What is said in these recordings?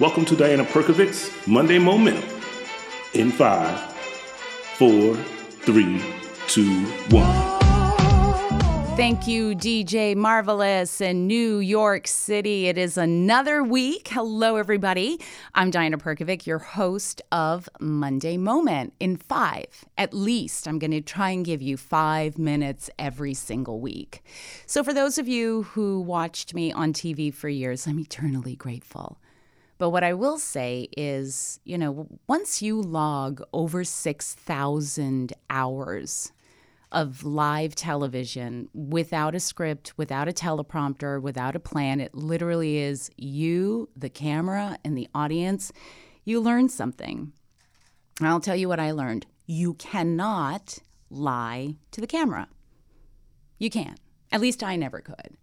Welcome to Diana Perkovic's Monday Momentum. In five, four, three, two, one. Thank you, DJ Marvelous in New York City. It is another week. Hello, everybody. I'm Diana Perkovic, your host of Monday Moment. In five, at least, I'm going to try and give you five minutes every single week. So, for those of you who watched me on TV for years, I'm eternally grateful. But what I will say is, you know, once you log over 6,000 hours of live television without a script, without a teleprompter, without a plan. It literally is you, the camera, and the audience. You learn something. I'll tell you what I learned. You cannot lie to the camera. You can't. At least I never could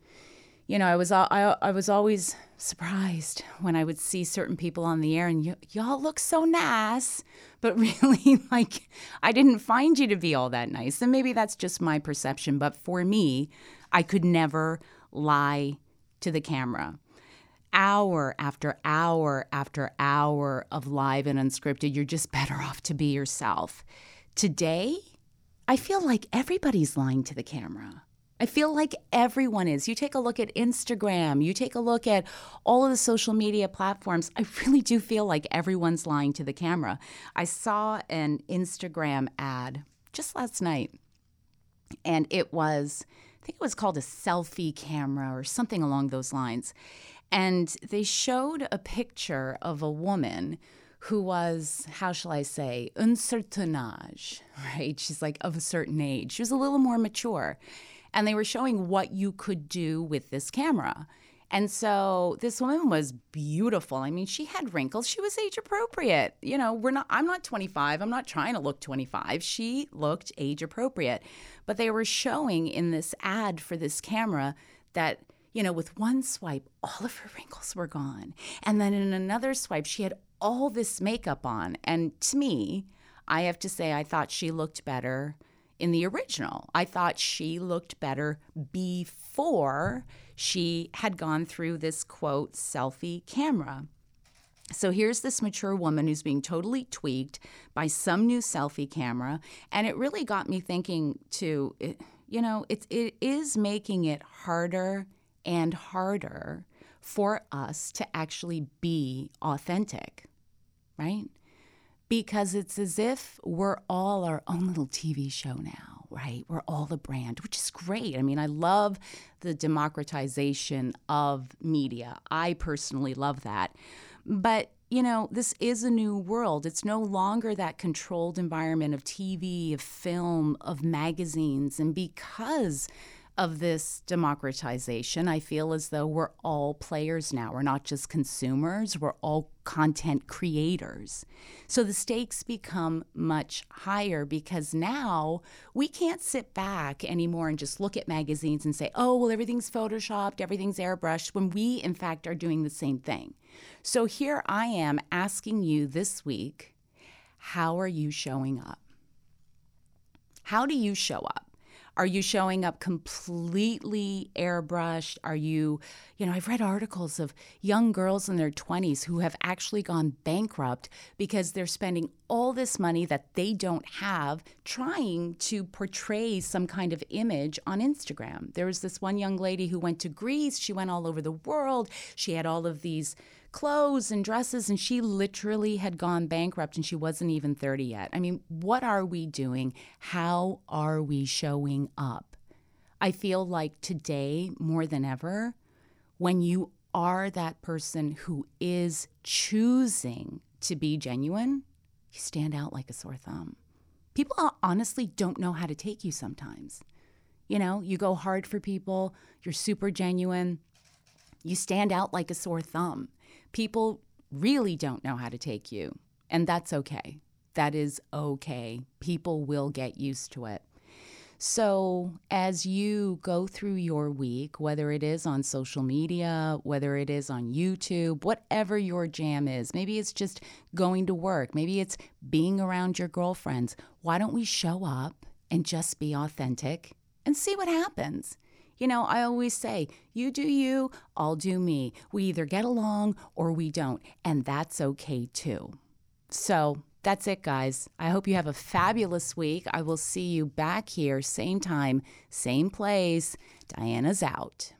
you know, I was I, I was always surprised when I would see certain people on the air and y- y'all look so nice, but really like I didn't find you to be all that nice. And maybe that's just my perception, but for me, I could never lie to the camera. Hour after hour after hour of live and unscripted, you're just better off to be yourself. Today, I feel like everybody's lying to the camera. I feel like everyone is. You take a look at Instagram, you take a look at all of the social media platforms. I really do feel like everyone's lying to the camera. I saw an Instagram ad just last night, and it was, I think it was called a selfie camera or something along those lines. And they showed a picture of a woman who was, how shall I say, un certain âge, right? She's like of a certain age. She was a little more mature and they were showing what you could do with this camera. And so this woman was beautiful. I mean, she had wrinkles. She was age appropriate. You know, we're not I'm not 25. I'm not trying to look 25. She looked age appropriate. But they were showing in this ad for this camera that you know, with one swipe, all of her wrinkles were gone. And then in another swipe, she had all this makeup on. And to me, I have to say, I thought she looked better in the original. I thought she looked better before she had gone through this quote selfie camera. So here's this mature woman who's being totally tweaked by some new selfie camera. And it really got me thinking, to you know, it's, it is making it harder and harder for us to actually be authentic, right? Because it's as if we're all our own little TV show now, right? We're all the brand, which is great. I mean, I love the democratization of media. I personally love that. But you know, this is a new world. It's no longer that controlled environment of TV, of film, of magazines. And because of this democratization, I feel as though we're all players now. We're not just consumers, we're all content creators. So the stakes become much higher because now we can't sit back anymore and just look at magazines and say, oh, well, everything's photoshopped, everything's airbrushed, when we, in fact, are doing the same thing. So here I am asking you this week how are you showing up? How do you show up? Are you showing up completely airbrushed? Are you, you know, I've read articles of young girls in their 20s who have actually gone bankrupt because they're spending all this money that they don't have trying to portray some kind of image on Instagram. There was this one young lady who went to Greece, she went all over the world, she had all of these clothes and dresses, and she literally had gone bankrupt and she wasn't even 30 yet. I mean, what are we doing? How are we showing up? I feel like today, more than ever, when you are that person who is choosing to be genuine, you stand out like a sore thumb. People honestly don't know how to take you sometimes. You know, you go hard for people, you're super genuine, you stand out like a sore thumb people really don't know how to take you. And that's okay. That is okay. People will get used to it. So, as you go through your week, whether it is on social media, whether it is on YouTube, whatever your jam is, maybe it's just going to work, maybe it's being around your girlfriends, why don't we show up and just be authentic and see what happens? You know, I always say, you do you, I'll do me. We either get along or we don't, and that's okay too. So, that's it, guys. I hope you have a fabulous week. I will see you back here, same time, same place. Diana's out.